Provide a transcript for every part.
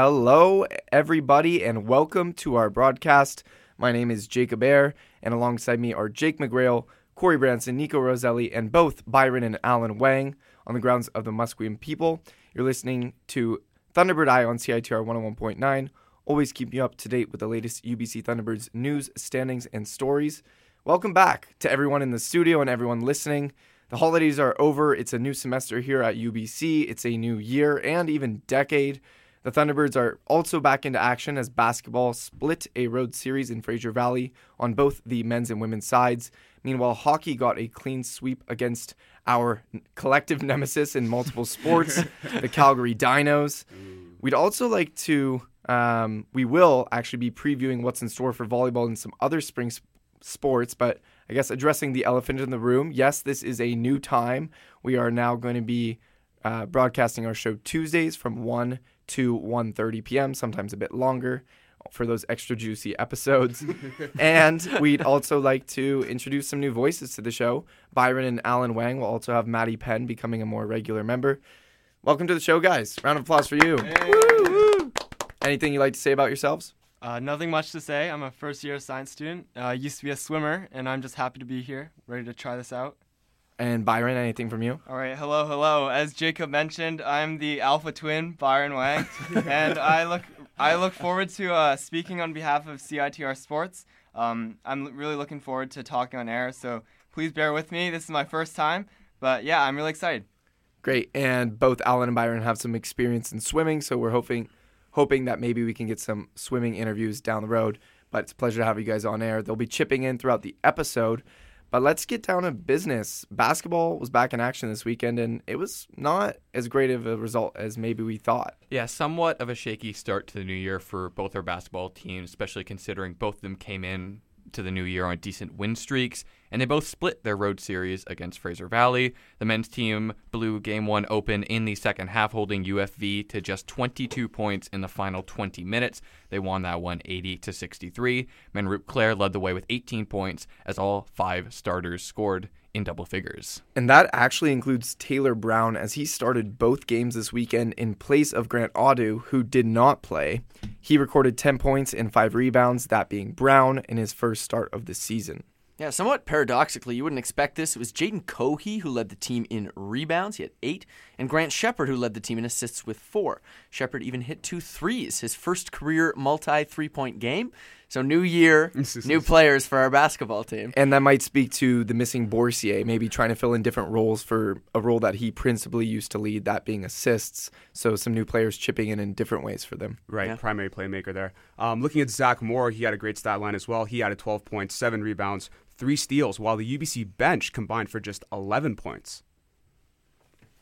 Hello, everybody, and welcome to our broadcast. My name is Jacob Air, and alongside me are Jake McGrail, Corey Branson, Nico Roselli, and both Byron and Alan Wang on the grounds of the Musqueam people. You're listening to Thunderbird Eye on CITR 101.9. Always keeping you up to date with the latest UBC Thunderbirds news, standings, and stories. Welcome back to everyone in the studio and everyone listening. The holidays are over. It's a new semester here at UBC. It's a new year and even decade. The Thunderbirds are also back into action as basketball split a road series in Fraser Valley on both the men's and women's sides. Meanwhile, hockey got a clean sweep against our collective nemesis in multiple sports, the Calgary Dinos. We'd also like to, um, we will actually be previewing what's in store for volleyball and some other spring sp- sports, but I guess addressing the elephant in the room. Yes, this is a new time. We are now going to be uh, broadcasting our show Tuesdays from 1 to 1.30 p.m., sometimes a bit longer for those extra juicy episodes. and we'd also like to introduce some new voices to the show. Byron and Alan Wang will also have Maddie Penn becoming a more regular member. Welcome to the show, guys. Round of applause for you. Woo, woo. Anything you'd like to say about yourselves? Uh, nothing much to say. I'm a first year science student. I uh, used to be a swimmer, and I'm just happy to be here, ready to try this out. And Byron, anything from you? All right, hello, hello. As Jacob mentioned, I'm the alpha twin, Byron Wang, and I look I look forward to uh, speaking on behalf of CITR Sports. Um, I'm really looking forward to talking on air, so please bear with me. This is my first time, but yeah, I'm really excited. Great, and both Alan and Byron have some experience in swimming, so we're hoping hoping that maybe we can get some swimming interviews down the road. But it's a pleasure to have you guys on air. They'll be chipping in throughout the episode. But let's get down to business. Basketball was back in action this weekend, and it was not as great of a result as maybe we thought. Yeah, somewhat of a shaky start to the new year for both our basketball teams, especially considering both of them came in to the new year on decent win streaks, and they both split their road series against Fraser Valley. The men's team blew game one open in the second half, holding UFV to just 22 points in the final 20 minutes. They won that one 80 to 63. Manroop Clair led the way with 18 points as all five starters scored in double figures. And that actually includes Taylor Brown as he started both games this weekend in place of Grant Audu, who did not play. He recorded 10 points and 5 rebounds, that being Brown in his first start of the season. Yeah, somewhat paradoxically, you wouldn't expect this. It was Jadon Cohee who led the team in rebounds. He had eight, and Grant Shepard who led the team in assists with four. Shepard even hit two threes, his first career multi three point game. So new year, new players for our basketball team. And that might speak to the missing Bourcier, maybe trying to fill in different roles for a role that he principally used to lead, that being assists. So some new players chipping in in different ways for them. Right, yeah. primary playmaker there. Um, looking at Zach Moore, he had a great stat line as well. He had a 12 points, seven rebounds, three steals, while the UBC bench combined for just 11 points.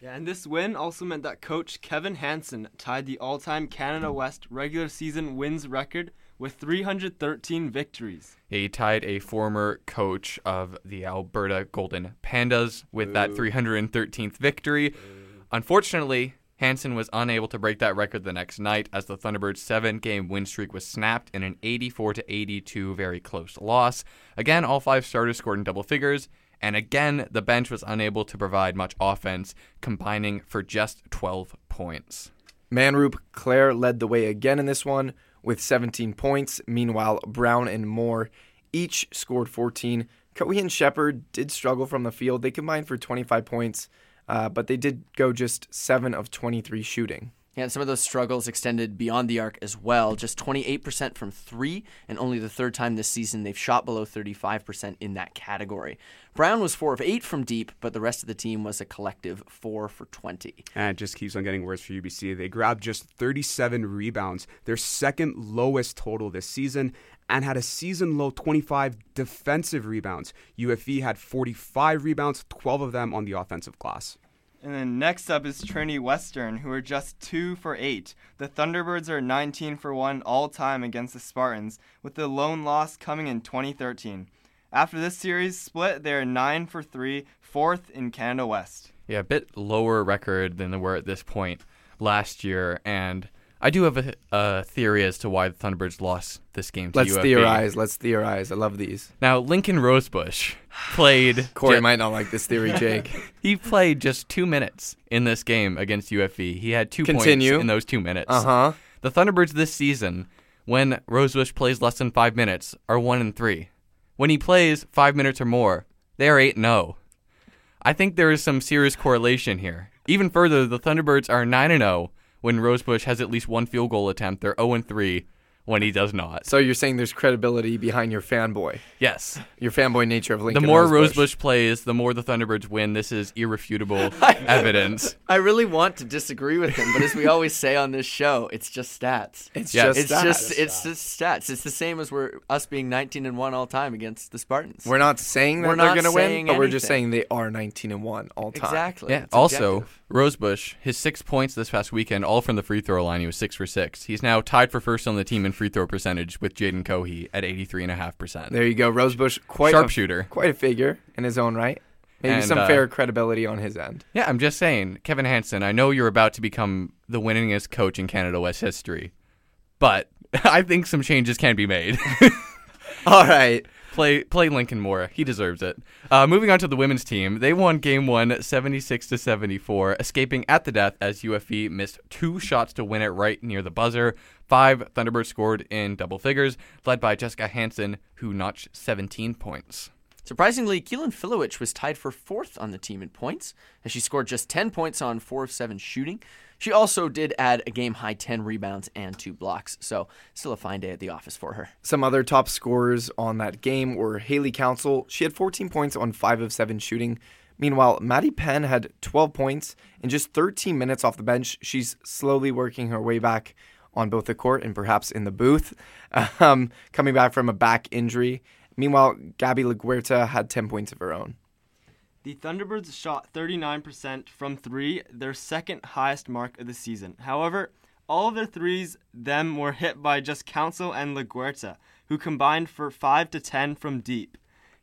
Yeah, and this win also meant that coach Kevin Hanson tied the all time Canada West regular season wins record with 313 victories. He tied a former coach of the Alberta Golden Pandas with Ooh. that 313th victory. Ooh. Unfortunately, Hanson was unable to break that record the next night as the Thunderbirds' seven-game win streak was snapped in an 84 82 very close loss. Again, all five starters scored in double figures, and again, the bench was unable to provide much offense, combining for just 12 points. Manroop Clair led the way again in this one with 17 points. Meanwhile, Brown and Moore each scored 14. Cohee and Shepard did struggle from the field. They combined for 25 points uh, but they did go just 7 of 23 shooting. Yeah, and some of those struggles extended beyond the arc as well. Just 28% from three, and only the third time this season they've shot below 35% in that category. Brown was 4 of 8 from deep, but the rest of the team was a collective 4 for 20. And it just keeps on getting worse for UBC. They grabbed just 37 rebounds, their second lowest total this season, and had a season low 25 defensive rebounds. UFV had 45 rebounds, 12 of them on the offensive glass. And then next up is Trinity Western, who are just 2 for 8. The Thunderbirds are 19 for 1 all time against the Spartans, with the lone loss coming in 2013. After this series split, they are 9 for 3, fourth in Canada West. Yeah, a bit lower record than they were at this point last year, and I do have a, a, theory as to why the Thunderbirds lost this game to Let's UFV. theorize. Let's theorize. I love these. Now, Lincoln Rosebush played. Corey might not like this theory, Jake. he played just two minutes in this game against UFV. He had two Continue. points in those two minutes. Uh huh. The The Thunderbirds this season, when Rosebush plays less than five minutes, are one and three. When he plays five minutes or more, they are eight and zero. I think there is some serious correlation here. Even further, the Thunderbirds are nine and zero when Rosebush has at least one field goal attempt. They're zero and three when he does not. So you're saying there's credibility behind your fanboy, Yes. your fanboy nature of The more Rosebush. Rosebush plays, the more the Thunderbirds win. This is irrefutable evidence. I really want to disagree with him, but as we always say on this show, it's just stats. it's Yeah, just It's stats. just it's just stats. It's the same as we're us being 19 and one all time against the Spartans. We're not saying that We're they're not going to win, saying but we're just anything. saying they are 19 and one all time. exactly. Yeah. It's Also, objective. Rosebush, his six points this past weekend, all from the free throw line. He was six for six. He's now tied for first on the team in free throw percentage with Jadon Cohee at 83.5%. There you go, Rosebush, quite a, Sharpshooter. quite a figure in his own right. Maybe And, some uh, fair credibility on his end. Yeah, I'm just saying, Kevin Hanson, I know you're about to become the winningest coach in Canada West history, but I think some changes can be made. All right. Play play Lincoln more. He deserves it. Uh, moving on to the women's team, they won game one, 76 to 74, escaping at the death as UFV missed two shots to win it right near the buzzer. Five Thunderbirds scored in double figures, led by Jessica Hansen, who notched 17 points. Surprisingly, Keylyn Filewich was tied for fourth on the team in points, as she scored just 10 points on 4 of 7 shooting. She also did add a game high 10 rebounds and 2 blocks, so still a fine day at the office for her. Some other top scorers on that game were Haley Council. She had 14 points on 5 of 7 shooting. Meanwhile, Maddie Penn had 12 points in just 13 minutes off the bench. She's slowly working her way back on both the court and perhaps in the booth, um, coming back from a back injury. Meanwhile, Gabby LaGuerta had 10 points of her own. The Thunderbirds shot 39% from three, their second highest mark of the season. However, all of their threes them were hit by just Council and LaGuerta, who combined for 5 to 10 from deep.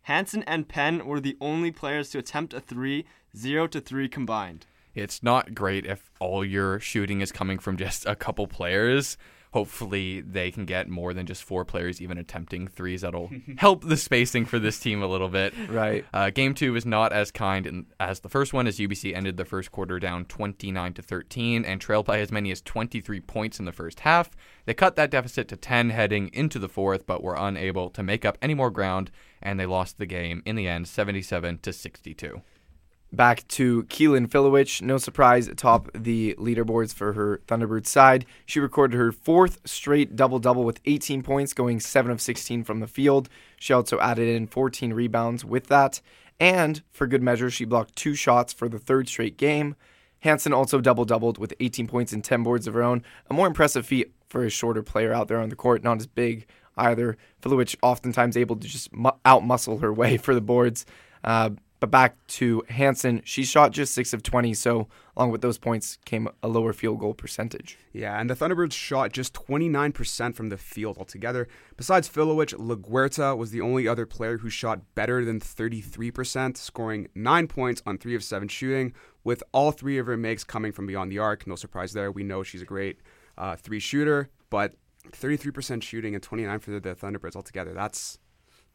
Hansen and Penn were the only players to attempt a three, 0 to 3 combined. It's not great if all your shooting is coming from just a couple players. Hopefully, they can get more than just four players even attempting threes. That'll help the spacing for this team a little bit. Right. Uh, game two is not as kind in, as the first one, as UBC ended the first quarter down 29 to 13 and trailed by as many as 23 points in the first half. They cut that deficit to 10 heading into the fourth, but were unable to make up any more ground, and they lost the game in the end, 77 to 62. Back to Keylyn Filewich. No surprise, atop the leaderboards for her Thunderbird side. She recorded her fourth straight double double with 18 points, going 7 of 16 from the field. She also added in 14 rebounds with that. And for good measure, she blocked two shots for the third straight game. Hansen also double doubled with 18 points and 10 boards of her own. A more impressive feat for a shorter player out there on the court, not as big either. Filewich oftentimes able to just mu- outmuscle her way for the boards. Uh, but back to Hansen, she shot just 6 of 20, so along with those points came a lower field goal percentage. Yeah, and the Thunderbirds shot just 29% from the field altogether. Besides Filewich, LaGuerta was the only other player who shot better than 33%, scoring 9 points on 3 of 7 shooting, with all three of her makes coming from beyond the arc. No surprise there. We know she's a great uh, three shooter, but 33% shooting and 29 for the Thunderbirds altogether. That's,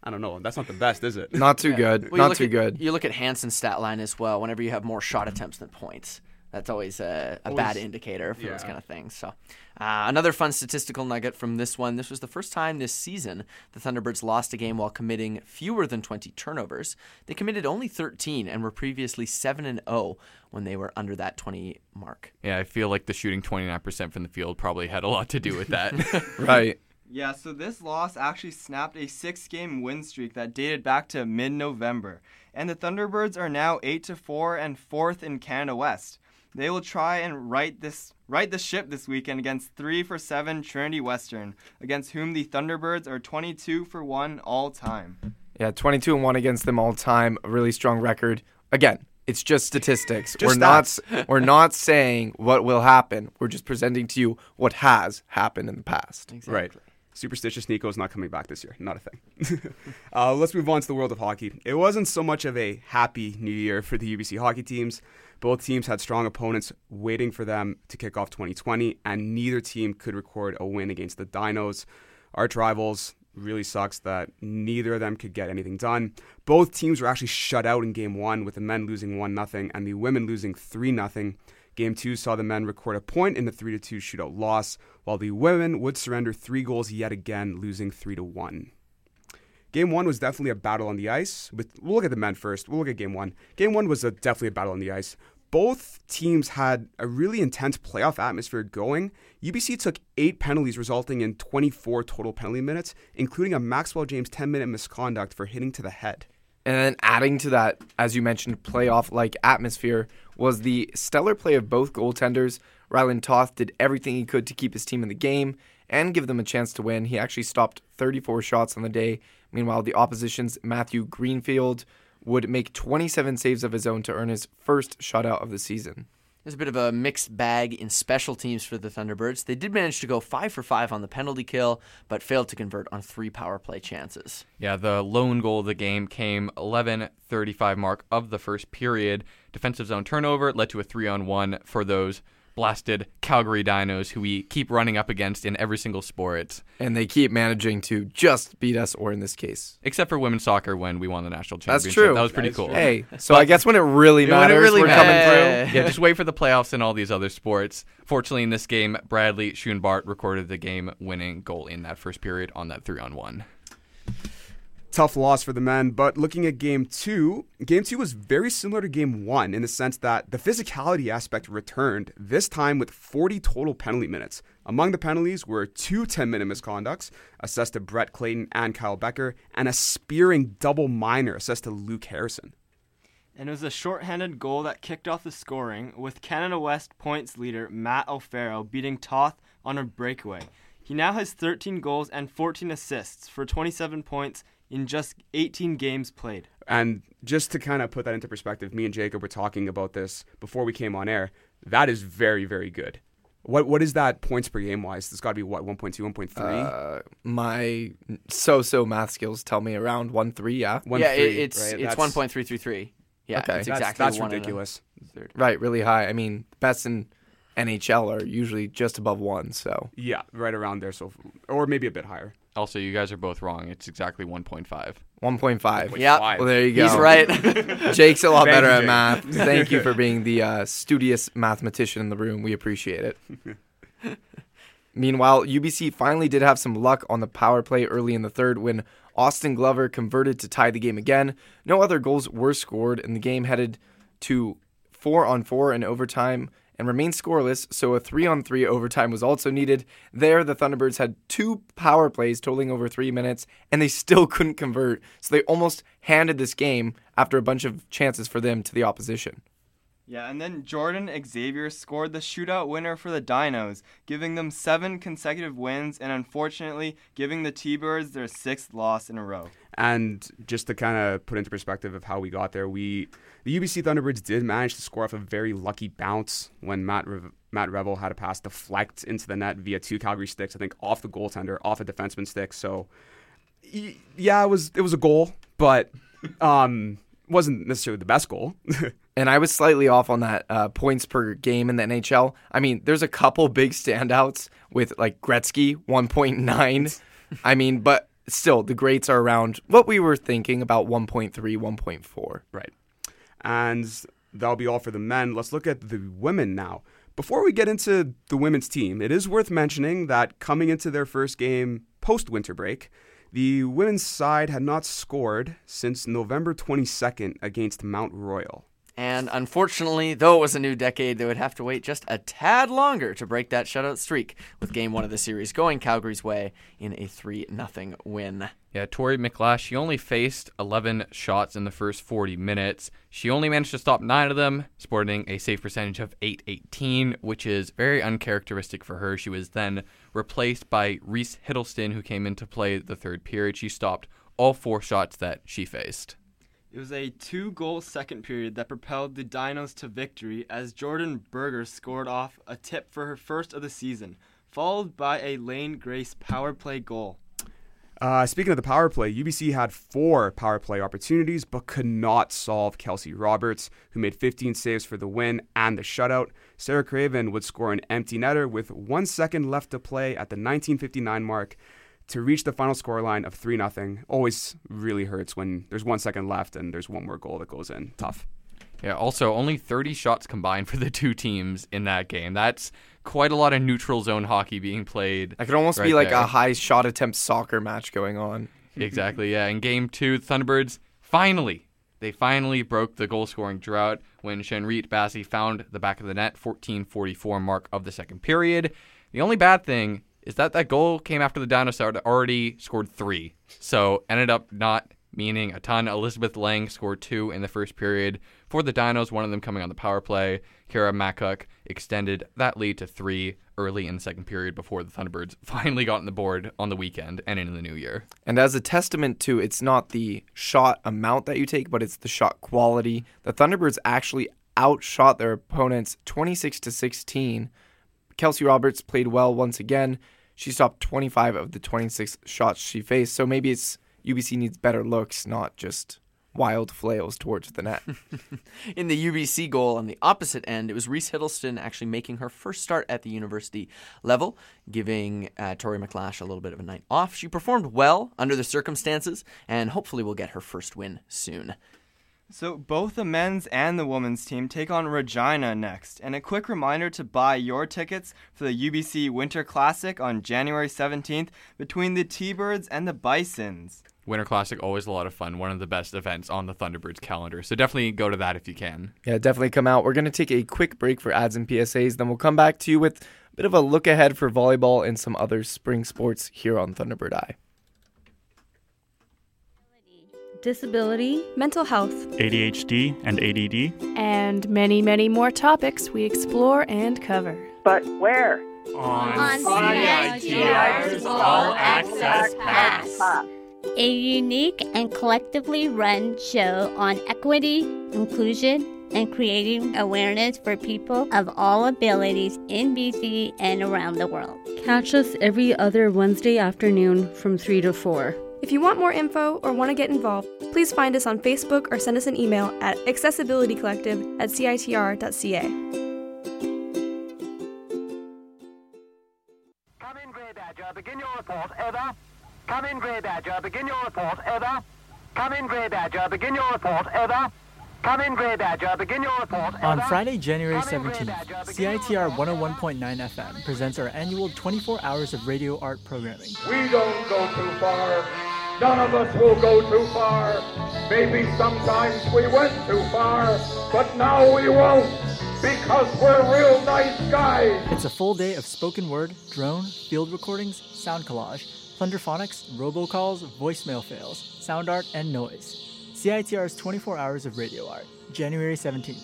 I don't know, that's not the best, is it? Not too good. Well, not too at- good. You look at Hanson's stat line as well. Whenever you have more shot attempts than points, that's always a, a bad indicator for those kind of things. So, uh, another fun statistical nugget from this one. This was the first time this season the Thunderbirds lost a game while committing fewer than 20 turnovers. They committed only 13 and were previously 7 and 0 when they were under that 20 mark. Yeah, I feel like the shooting 29% from the field probably had a lot to do with that. Right. Yeah, so this loss actually snapped a six game win streak that dated back to mid November. And the Thunderbirds are now 8 to 4 and 4th in Canada West. They will try and right this right the ship this weekend against 3 for 7 Trinity Western, against whom the Thunderbirds are 22 for 1 all time. Yeah, 22 and 1 against them all time. A really strong record. Again, it's just statistics. Just we're not we're not saying what will happen. We're just presenting to you what has happened in the past. Right. Superstitious Nico is not coming back this year. Not a thing. uh, let's move on to the world of hockey. It wasn't so much of a happy new year for the UBC hockey teams. Both teams had strong opponents waiting for them to kick off 2020, and neither team could record a win against the Dinos. Arch rivals really sucks that neither of them could get anything done. Both teams were actually shut out in game one, with the men losing 1 0 and the women losing 3 0. Game two saw the men record a point in the 3 2 shootout loss, while the women would surrender three goals yet again, losing 3 1. Game one was definitely a battle on the ice. With, we'll look at the men first. We'll look at game one. Game one was a, definitely a battle on the ice. Both teams had a really intense playoff atmosphere going. UBC took eight penalties, resulting in 24 total penalty minutes, including a Maxwell James 10 minute misconduct for hitting to the head. And then adding to that, as you mentioned, playoff like atmosphere was the stellar play of both goaltenders. Rylan Toth did everything he could to keep his team in the game and give them a chance to win. He actually stopped 34 shots on the day. Meanwhile, the opposition's Matthew Greenfield would make 27 saves of his own to earn his first shutout of the season. There's a bit of a mixed bag in special teams for the Thunderbirds. They did manage to go five for five on the penalty kill, but failed to convert on three power play chances. Yeah, the lone goal of the game came 11:35 mark of the first period. Defensive zone turnover led to a three on one for those blasted Calgary Dinos who we keep running up against in every single sport. And they keep managing to just beat us, or in this case, except for women's soccer when we won the national championship. That's true. That was pretty That is cool. true. hey, so I guess when it really Yeah, when it matters, really we're matters. coming through. yeah, just wait for the playoffs and all these other sports. Fortunately, in this game, Bradley Schoenbart recorded the game-winning goal in that first period on that three-on-one. Tough loss for the men. But looking at game two, game two was very similar to game one in the sense that the physicality aspect returned, this time with 40 total penalty minutes. Among the penalties were two 10 minute misconducts assessed to Brett Clayton and Kyle Becker, and a spearing double minor assessed to Luke Harrison. And it was a shorthanded goal that kicked off the scoring, with Canada West points leader Matt O'Farrell beating Toth on a breakaway. He now has 13 goals and 14 assists for 27 points in just 18 games played. And just to kind of put that into perspective, me and Jacob were talking about this before we came on air. That is very, very good. What what is that points per game wise? It's got to be what 1.2, 1.3, Uh, my so-so math skills tell me around one three. Yeah, One yeah, it, three, it's right? it's one point three three three. Yeah, Okay. it's That's, exactly that's one and a ridiculous. third. right, really high. I mean, best in NHL are usually just above one. So Yeah, right around there. So, or maybe a bit higher. Also, you guys are both wrong. It's exactly 1.5. one point five. Yeah, Five. Well, there you go. he's right. Jake's a lot Thank better you, at Jake. math. Thank you for being the uh, studious mathematician in the room. We appreciate it. Meanwhile, UBC finally did have some luck on the power play early in the third when Austin Glover converted to tie the game again. No other goals were scored, and the game headed to four on four in overtime and remained scoreless, so a three on three overtime was also needed. There, the Thunderbirds had two power plays totaling over three minutes, and they still couldn't convert, so they almost handed this game after a bunch of chances for them to the opposition. Yeah, and then Jordan Xavier scored the shootout winner for the Dinos, giving them seven consecutive wins and unfortunately giving the T Birds their sixth loss in a row. And just to kind of put into perspective of how we got there, we the UBC Thunderbirds did manage to score off a very lucky bounce when Matt Rev- Matt Revel had a pass deflect into the net via two Calgary sticks. I think off the goaltender, off a defenseman stick. So, yeah, it was it was a goal, but um, wasn't necessarily the best goal. And I was slightly off on that uh, points per game in the NHL. I mean, there's a couple big standouts with like Gretzky, 1.9. I mean, but still, the greats are around what we were thinking about 1.3, 1.4. Right. And that'll be all for the men. Let's look at the women now. Before we get into the women's team, it is worth mentioning that coming into their first game post winter break, the women's side had not scored since November 22nd against Mount Royal. And unfortunately, though it was a new decade, they would have to wait just a tad longer to break that shutout streak, with game one of the series going Calgary's way in a 3 0 win. Yeah, Tory Micklash, she only faced 11 shots in the first 40 minutes. She only managed to stop nine of them, sporting a save percentage of 818, which is very uncharacteristic for her. She was then replaced by Reese Hiddleston, who came in to play the third period. She stopped all four shots that she faced. It was a two goal second period that propelled the Dinos to victory as Jordan Berger scored off a tip for her first of the season, followed by a Lane Grace power play goal. Uh, speaking of the power play, UBC had four power play opportunities but could not solve Kelsey Roberts, who made 15 saves for the win and the shutout. Sarah Craven would score an empty netter with one second left to play at the 1959 mark to reach the final scoreline of 3 0. Always really hurts when there's one second left and there's one more goal that goes in. Tough. Yeah, also only 30 shots combined for the two teams in that game. That's quite a lot of neutral zone hockey being played. That could almost right be like there. a high shot attempt soccer match going on. Exactly, yeah. In game two, Thunderbirds finally, they finally broke the goal scoring drought when Shenrit Bassi found the back of the net, 14:44 mark of the second period. The only bad thing is that that goal came after the Dinos had already scored three, so ended up not meaning a ton. Elizabeth Lang scored two in the first period for the Dinos, one of them coming on the power play. Kara Makuk extended that lead to three early in the second period before the Thunderbirds finally got on the board on the weekend and into the new year. And as a testament to it's not the shot amount that you take, but it's the shot quality. The Thunderbirds actually outshot their opponents 26 to 16. Kelsey Roberts played well once again. She stopped 25 of the 26 shots she faced. So maybe it's UBC needs better looks, not just wild flails towards the net. In the UBC goal on the opposite end, it was Reese Hiddleston actually making her first start at the university level, giving uh, Tory Micklash a little bit of a night off. She performed well under the circumstances, and hopefully will get her first win soon. So both the men's and the women's team take on Regina next. And a quick reminder to buy your tickets for the UBC Winter Classic on January 17th between the T-Birds and the Bisons. Winter Classic always a lot of fun. One of the best events on the Thunderbirds calendar. So definitely go to that if you can. Yeah, definitely come out. We're going to take a quick break for ads and PSAs. Then we'll come back to you with a bit of a look ahead for volleyball and some other spring sports here on Thunderbird Eye. Disability, mental health, ADHD and ADD, and many, many more topics we explore and cover. But where? On, CITR's All Access Pass. A unique and collectively run show on equity, inclusion, and creating awareness for people of all abilities in BC and around the world. Catch us every other Wednesday afternoon from 3 to 4. If you want more info or want to get involved, please find us on Facebook or send us an email at accessibilitycollective at citr.ca. Come in, Grey Badger. Begin your report. Over. Come in, Grey Badger. Begin your report. Over. Come in, Grey Badger. Begin your report. Over. Come in, Grey Badger. Begin your report. On Friday, January Come in, Grey 17th, Badger. Begin your CITR 101.9 FM presents our annual 24 hours of radio art programming. We don't go too far. None of us will go too far. Maybe sometimes we went too far, but now we won't because we're real nice guys. It's a full day of spoken word, drone, field recordings, sound collage, plunderphonics, robocalls, voicemail fails, sound art, and noise. CITR's 24 hours of radio art, January 17th.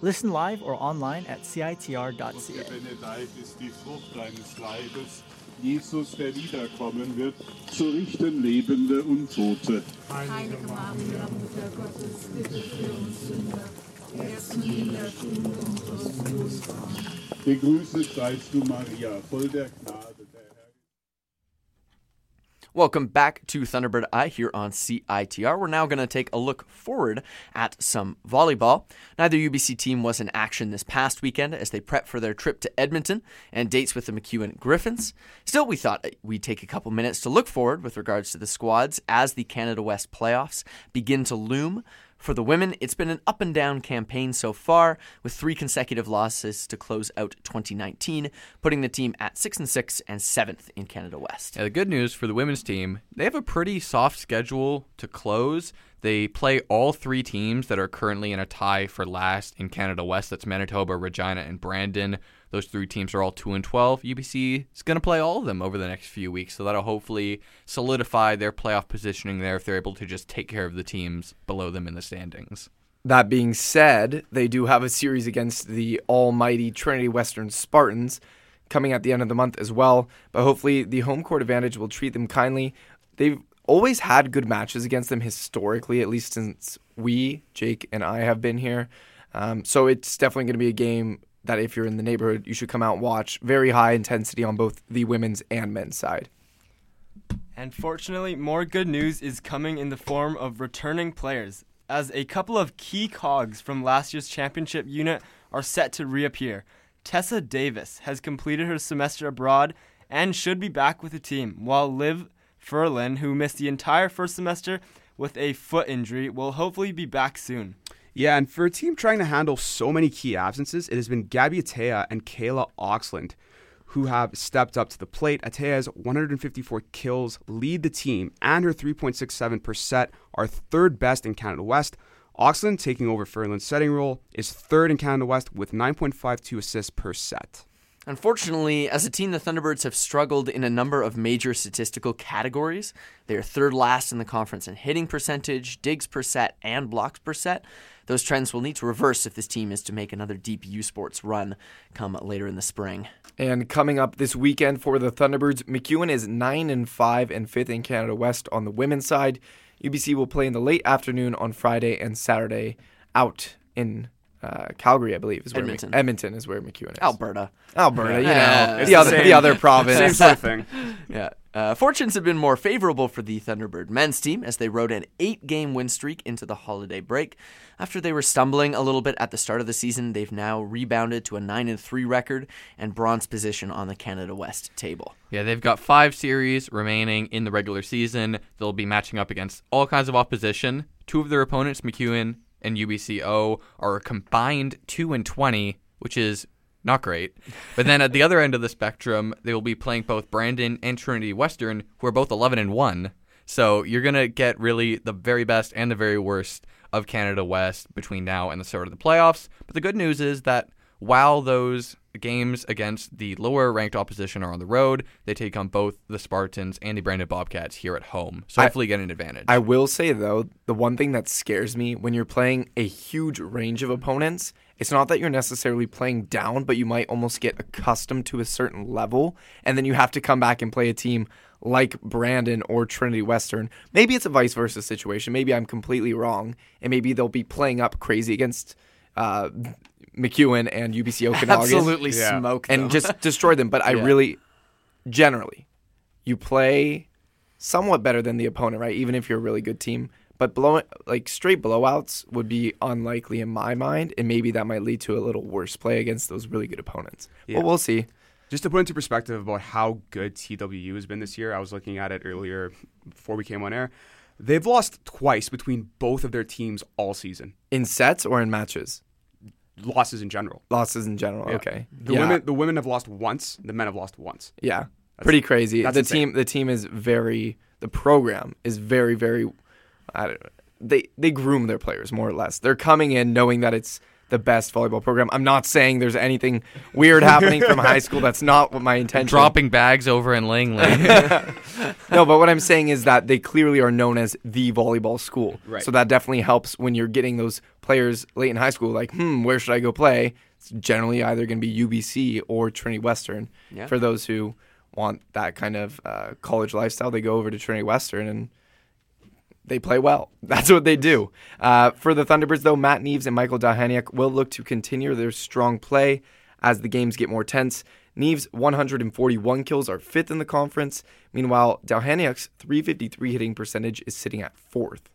Listen live or online at citr.ca. Benedeit ist die Frucht deines Leibes, Jesus, der wiederkommen wird, zu richten Lebende und Tote. Heilige Maria, Mutter Gottes, bitte für uns Sünder, jetzt und in der Stunde unseres Todes. Gegrüßet seist du, Maria, voll der Gnade. Welcome back to Thunderbird Eye here on CITR. We're now going to take a look forward at some volleyball. Neither UBC team was in action this past weekend as they prep for their trip to Edmonton and dates with the MacEwan Griffins. Still, we thought we'd take a couple minutes to look forward with regards to the squads as the Canada West playoffs begin to loom. For the women, it's been an up and down campaign so far, with three consecutive losses to close out 2019, putting the team at 6 and 6 and 7th in Canada West. Yeah, the good news for the women's team, they have a pretty soft schedule to close. They play all three teams that are currently in a tie for last in Canada West. That's Manitoba, Regina, and Brandon. Those three teams are all 2 and 12. UBC is going to play all of them over the next few weeks, so that'll hopefully solidify their playoff positioning there if they're able to just take care of the teams below them in the standings. That being said, they do have a series against the almighty Trinity Western Spartans coming at the end of the month as well, but hopefully the home court advantage will treat them kindly. They've always had good matches against them historically, at least since we, Jake and I, have been here. Um, so it's definitely going to be a game that if you're in the neighborhood, you should come out and watch. Very high intensity on both the women's and men's side. And fortunately, more good news is coming in the form of returning players, as a couple of key cogs from last year's championship unit are set to reappear. Tessa Davis has completed her semester abroad and should be back with the team, while Liv Furlan, who missed the entire first semester with a foot injury, will hopefully be back soon. Yeah, and for a team trying to handle so many key absences, it has been Gabby Attieh and Kayla Oxland who have stepped up to the plate. Attieh's 154 kills lead the team, and her 3.67 per set are third best in Canada West. Oxland, taking over Ferland's setting role, is third in Canada West with 9.52 assists per set. Unfortunately, as a team, the Thunderbirds have struggled in a number of major statistical categories. They are third last in the conference in hitting percentage, digs per set, and blocks per set. Those trends will need to reverse if this team is to make another deep U Sports run come later in the spring. And coming up this weekend for the Thunderbirds, MacEwan is 9 and 5 and 5th in Canada West on the women's side. UBC will play in the late afternoon on Friday and Saturday out in uh, Calgary, I believe, is where Edmonton. Mc- Edmonton is where MacEwan is. Alberta. Alberta, you Yeah. know, It's the the other the other province. Same sort of thing. Yeah. Uh, fortunes have been more favorable for the Thunderbird men's team as they rode an eight game win streak into the holiday break. After they were stumbling a little bit at the start of the season, they've now rebounded to a 9 and 3 record and bronze position on the Canada West table. Yeah, they've got five series remaining in the regular season. They'll be matching up against all kinds of opposition. Two of their opponents, MacEwan and UBCO, are a combined 2 and 20, which is not great. But then at the other end of the spectrum, they will be playing both Brandon and Trinity Western, who are both 11 and 1. So you're going to get really the very best and the very worst of Canada West between now and the start of the playoffs. But the good news is that while those games against the lower ranked opposition are on the road, they take on both the Spartans and the Brandon Bobcats here at home. So I- hopefully get an advantage. I will say though, the one thing that scares me when you're playing a huge range of opponents, it's not that you're necessarily playing down, but you might almost get accustomed to a certain level, and then you have to come back and play a team like Brandon or Trinity Western. Maybe it's a vice versa situation. Maybe I'm completely wrong, and maybe they'll be playing up crazy against uh, MacEwan and UBC Okanagan. Absolutely Yeah. smoke them. and just destroy them. But I Yeah. really, generally, you play somewhat better than the opponent, right? Even if you're a really good team. But blowing like straight blowouts would be unlikely in my mind, and maybe that might lead to a little worse play against those really good opponents. Yeah. But we'll see. Just to put into perspective about how good TWU has been this year, I was looking at it earlier before we came on air. They've lost twice between both of their teams all season. In sets or in matches? Losses in general. Losses in general. Yeah. Okay. The Yeah. women the women have lost once, the men have lost once. Yeah, That's- pretty crazy. The insane. team, the team is very. The program is very, very. I don't. They they groom their players more or less. They're coming in knowing that it's the best volleyball program. I'm not saying there's anything weird happening from high school. That's not what my intention. Is. Dropping bags over in Langley. no, but what I'm saying is that they clearly are known as the volleyball school. Right. So that definitely helps when you're getting those players late in high school. Like, hmm, where should I go play? It's generally either going to be UBC or Trinity Western. Yeah. For those who want that kind of uh, college lifestyle, they go over to Trinity Western and they play well. That's what they do. Uh, for the Thunderbirds, though, Matt Neves and Michael Dahaniak will look to continue their strong play as the games get more tense. Neves' 141 kills are fifth in the conference. Meanwhile, Dahaniak's 353 hitting percentage is sitting at fourth.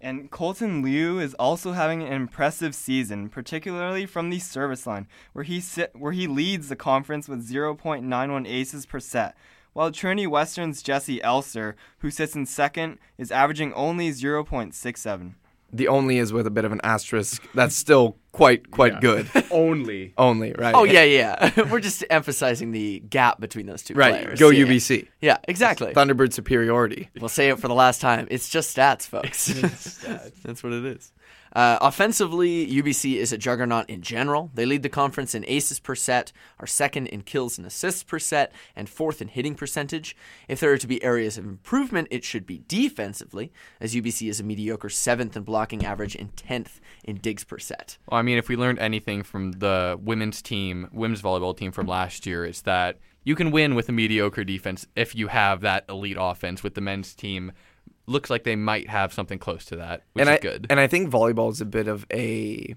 And Colton Liu is also having an impressive season, particularly from the service line, where he sit, where he leads the conference with 0.91 aces per set. While Trinity Western's Jesse Elser, who sits in second, is averaging only 0.67. The only is with a bit of an asterisk. That's still quite quite Yeah. good. Only. only, right? Oh yeah, yeah. We're just emphasizing the gap between those two Right. players. Go Yeah. UBC. Yeah, exactly. Thunderbird superiority. We'll say it for the last time. It's just stats, folks. That's what it is. Uh, offensively, UBC is a juggernaut in general. They lead the conference in aces per set, are second in kills and assists per set, and fourth in hitting percentage. If there are to be areas of improvement, it should be defensively, as UBC is a mediocre seventh in blocking average and tenth in digs per set. Well, I mean, if we learned anything from the women's team, women's volleyball team from last year, it's that you can win with a mediocre defense if you have that elite offense. With the men's team, looks like they might have something close to that, which and is I, good. And I think volleyball is a bit of a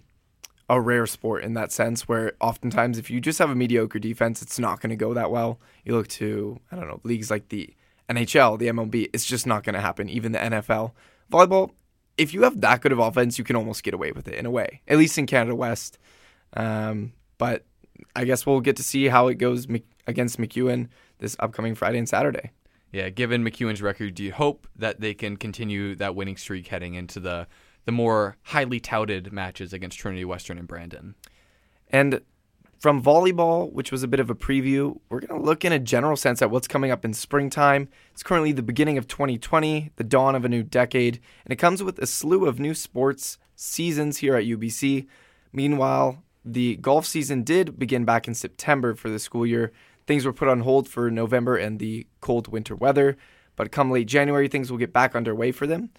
a rare sport in that sense where oftentimes if you just have a mediocre defense, it's not going to go that well. You look to I don't know leagues like the NHL, the MLB, it's just not going to happen. Even the NFL, volleyball, if you have that good of offense, you can almost get away with it in a way, at least in Canada West. Um, but I guess we'll get to see how it goes against MacEwan this upcoming Friday and Saturday. Yeah, given MacEwan's record, do you hope that they can continue that winning streak heading into the the more highly touted matches against Trinity Western and Brandon. And from volleyball, which was a bit of a preview, we're going to look in a general sense at what's coming up in springtime. It's currently the beginning of 2020, the dawn of a new decade, and it comes with a slew of new sports seasons here at UBC. Meanwhile, the golf season did begin back in September for the school year. Things were put on hold for November and the cold winter weather, but come late January, things will get back underway for them.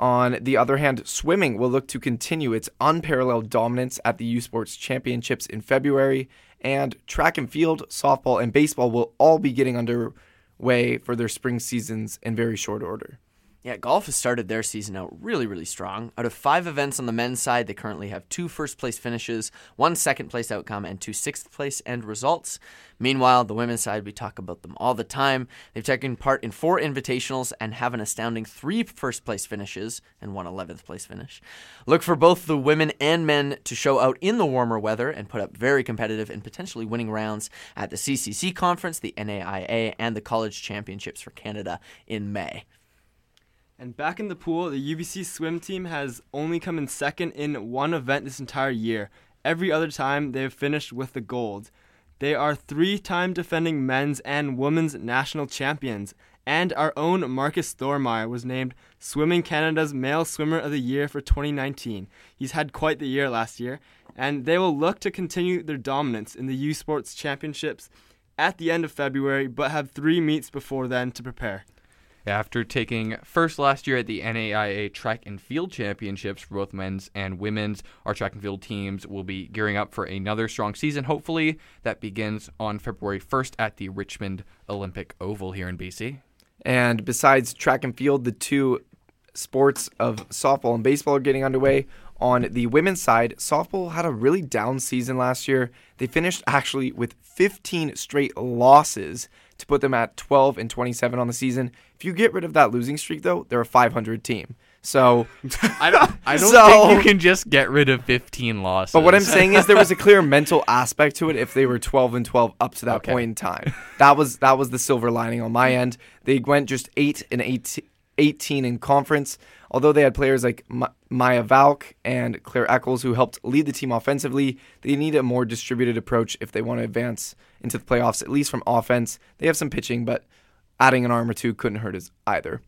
On the other hand, swimming will look to continue its unparalleled dominance at the U Sports Championships in February, and track and field, softball, and baseball will all be getting underway for their spring seasons in very short order. Yeah, golf has started their season out really, really strong. Out of five events on the men's side, they currently have two first place finishes, one second place outcome, and two sixth place end results. Meanwhile, the women's side, we talk about them all the time. They've taken part in four invitationals and have an astounding three first place finishes and one 11th place finish. Look for both the women and men to show out in the warmer weather and put up very competitive and potentially winning rounds at the CCC conference, the NAIA, and the college championships for Canada in May. And back in the pool, the UBC swim team has only come in second in one event this entire year. Every other time, they have finished with the gold. They are three time defending men's and women's national champions. And our own Marcus Thormeyer was named Swimming Canada's Male Swimmer of the Year for 2019. He's had quite the year last year, and they will look to continue their dominance in the U Sports Championships at the end of February, but have three meets before then to prepare. After taking first last year at the NAIA Track and Field Championships for both men's and women's, our track and field teams will be gearing up for another strong season, hopefully, that begins on February 1st at the Richmond Olympic Oval here in BC. And besides track and field, the two sports of softball and baseball are getting underway. On the women's side, softball had a really down season last year. They finished actually with 15 straight losses to put them at 12 and 27 on the season. If you get rid of that losing streak, though, they're a 500 team. So I don't, I don't so, think you can just get rid of 15 losses. But what I'm saying is there was a clear mental aspect to it if they were 12 and 12 up to that Okay. point in time. That was that was the silver lining on my end. They went just 8 and 18, 18 in conference. Although they had players like Maya Valk and Claire Eccles who helped lead the team offensively, they need a more distributed approach if they want to advance into the playoffs, at least from offense. They have some pitching, but adding an arm or two couldn't hurt us either.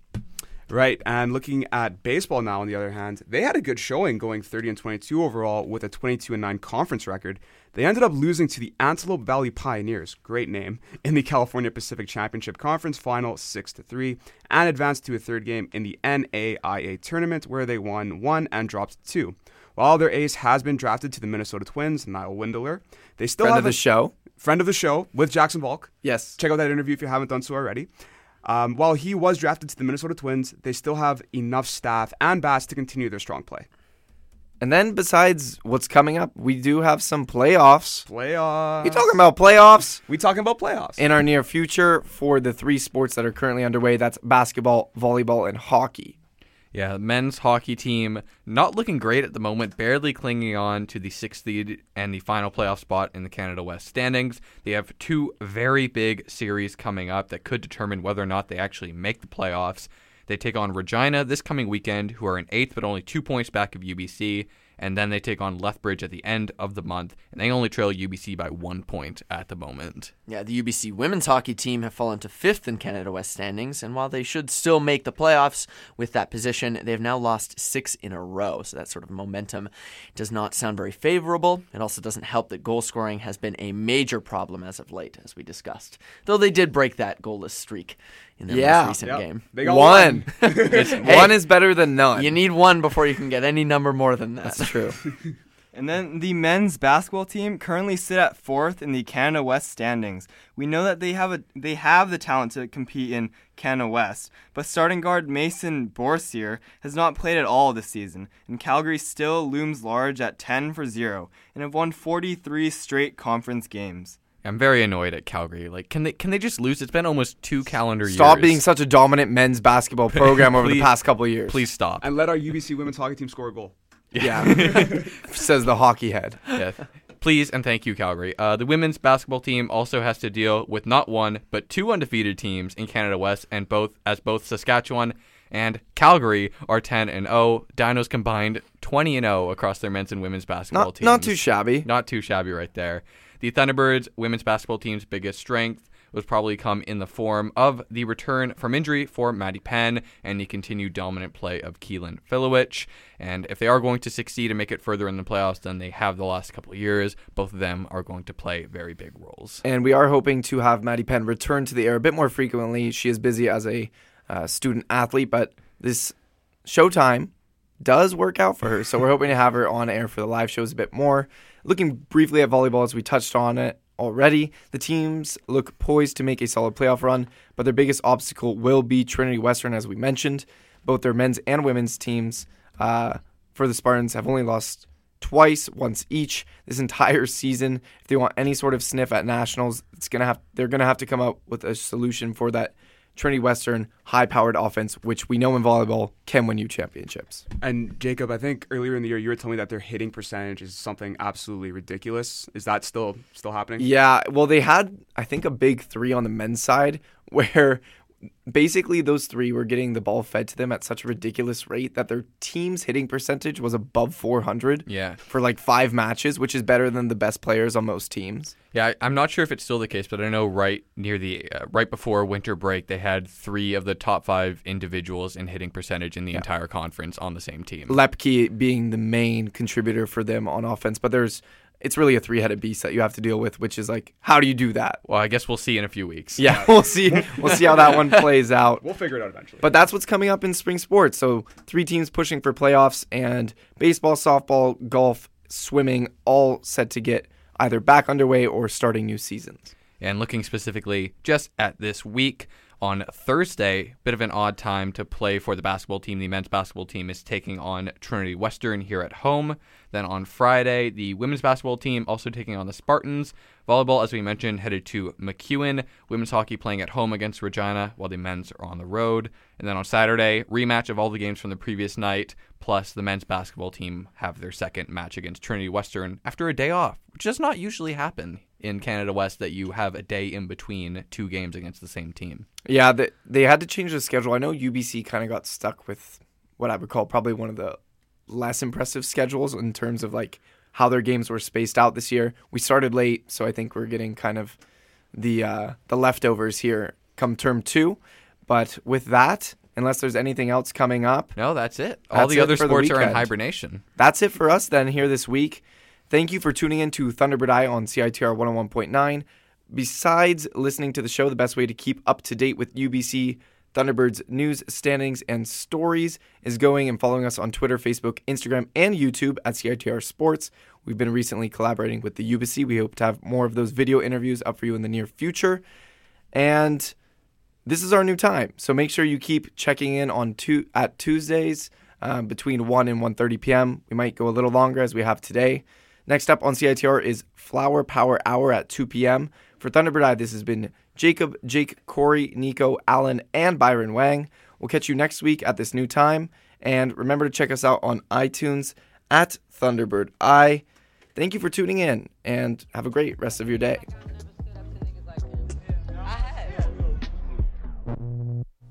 Right, and looking at baseball now, on the other hand, they had a good showing, going 30 and 22 overall with a 22 and 9 conference record. They ended up losing to the Antelope Valley Pioneers, great name, in the California Pacific Championship Conference final 6 to 3, and advanced to a third game in the NAIA tournament where they won 1 and dropped 2. While their ace has been drafted to the Minnesota Twins, Niall Windler, they still Friend have of the a- show. Friend of the show with Jackson Volk. Yes. Check out that interview if you haven't done so already. Um, while he was drafted to the Minnesota Twins, they still have enough staff and bats to continue their strong play. And then besides what's coming up, we do have some playoffs. Playoffs. You talking about playoffs? We talking about playoffs. In our near future for the three sports that are currently underway, that's basketball, volleyball, and hockey. Yeah, men's hockey team not looking great at the moment, barely clinging on to the sixth seed and the final playoff spot in the Canada West standings. They have two very big series coming up that could determine whether or not they actually make the playoffs. They take on Regina this coming weekend, who are in eighth but only two points back of UBC, and then they take on Lethbridge at the end of the month, and they only trail UBC by one point at the moment. Yeah, the UBC women's hockey team have fallen to fifth in Canada West standings, and while they should still make the playoffs with that position, they have now lost six in a row. So that sort of momentum does not sound very favorable. It also doesn't help that goal scoring has been a major problem as of late, as we discussed. Though they did break that goalless streak in their Yeah. most recent Yep. game. They got One. one. One is better than none. You need one before you can get any number more than that. That's true. And then the men's basketball team currently sit at fourth in the Canada West standings. We know that they have a they have the talent to compete in Canada West, but starting guard Mason Bourcier has not played at all this season, and Calgary still looms large at 10 for 0 and have won 43 straight conference games. I'm very annoyed at Calgary. Like, can they can they just lose? It's been almost two calendar years. Stop being such a dominant men's basketball program over the past couple of years. Please stop. And let our UBC women's hockey team score a goal. Yeah. Says the hockey head. yeah. Please and thank you, Calgary. Uh, the women's basketball team also has to deal with not one but two undefeated teams in Canada West, and both as both Saskatchewan And Calgary are 10 and 0. Dinos combined 20 and 0 across their men's and women's basketball Not, teams. not too shabby. Not too shabby right there. The Thunderbirds women's basketball team's biggest strength was probably come in the form of the return from injury for Maddie Penn and the continued dominant play of Keylyn Filewich. And if they are going to succeed and make it further in the playoffs than they have the last couple of years, both of them are going to play very big roles. And we are hoping to have Maddie Penn return to the air a bit more frequently. She is busy as a uh, student athlete, but this showtime does work out for her. So we're hoping to have her on air for the live shows a bit more. Looking briefly at volleyball, as we touched on it already, the teams look poised to make a solid playoff run, but their biggest obstacle will be Trinity Western, as we mentioned. Both their men's and women's teams uh, for the Spartans have only lost twice, once each this entire season. If they want any sort of sniff at nationals, it's gonna have they're gonna have to come up with a solution for that Trinity Western high powered offense, which we know in volleyball can win you championships. And Jacob, I think earlier in the year you were telling me that their hitting percentage is something absolutely ridiculous. Is that still still happening? Yeah, well, they had I think a big three on the men's side where basically those three were getting the ball fed to them at such a ridiculous rate that their team's hitting percentage was above 400 Yeah. for like five matches, which is better than the best players on most teams. Yeah, I, I'm not sure if it's still the case, but I know right near the uh, right before winter break, they had three of the top five individuals in hitting percentage in the entire conference on the same team. Lepke being the main contributor for them on offense, but there's it's really a three-headed beast that you have to deal with, which is like how do you do that? Well, I guess we'll see in a few weeks. Yeah, we'll see. We'll see how that one plays out. We'll figure it out eventually. But that's what's coming up in spring sports. So three teams pushing for playoffs, and baseball, softball, golf, swimming, all set to get either back underway or starting new seasons. And looking specifically just at this week, on Thursday, bit of an odd time to play for the basketball team. The men's basketball team is taking on Trinity Western here at home. Then on Friday, the women's basketball team also taking on the Spartans. Volleyball, as we mentioned, headed to MacEwan. Women's hockey playing at home against Regina, while the men's are on the road. And then on Saturday, rematch of all the games from the previous night. Plus, the men's basketball team have their second match against Trinity Western after a day off, which does not usually happen in Canada West that you have a day in between two games against the same team. Yeah, they, they had to change the schedule. I know UBC kind of got stuck with what I would call probably one of the less impressive schedules in terms of like how their games were spaced out this year. We started late, so I think we're getting kind of the uh, the leftovers here come term two. But with that, unless there's anything else coming up, No, that's it. All That's the it other for the sports are in hibernation. That's it for us then here this week. Thank you for tuning in to Thunderbird Eye on CITR 101.9. Besides listening to the show, the best way to keep up to date with UBC Thunderbird's news, standings, and stories is going and following us on Twitter, Facebook, Instagram, and YouTube at CITR Sports. We've been recently collaborating with the UBC. We hope to have more of those video interviews up for you in the near future. And this is our new time. So make sure you keep checking in on at Tuesdays um, between 1 and 1:30 p.m. We might go a little longer as we have today. Next up on CITR is Flower Power Hour at 2 p.m. For Thunderbird Eye, this has been Jacob, Jake, Corey, Nico, Alan, and Byron Wang. We'll catch you next week at this new time. And remember to check us out on iTunes at Thunderbird Eye. Thank you for tuning in and have a great rest of your day.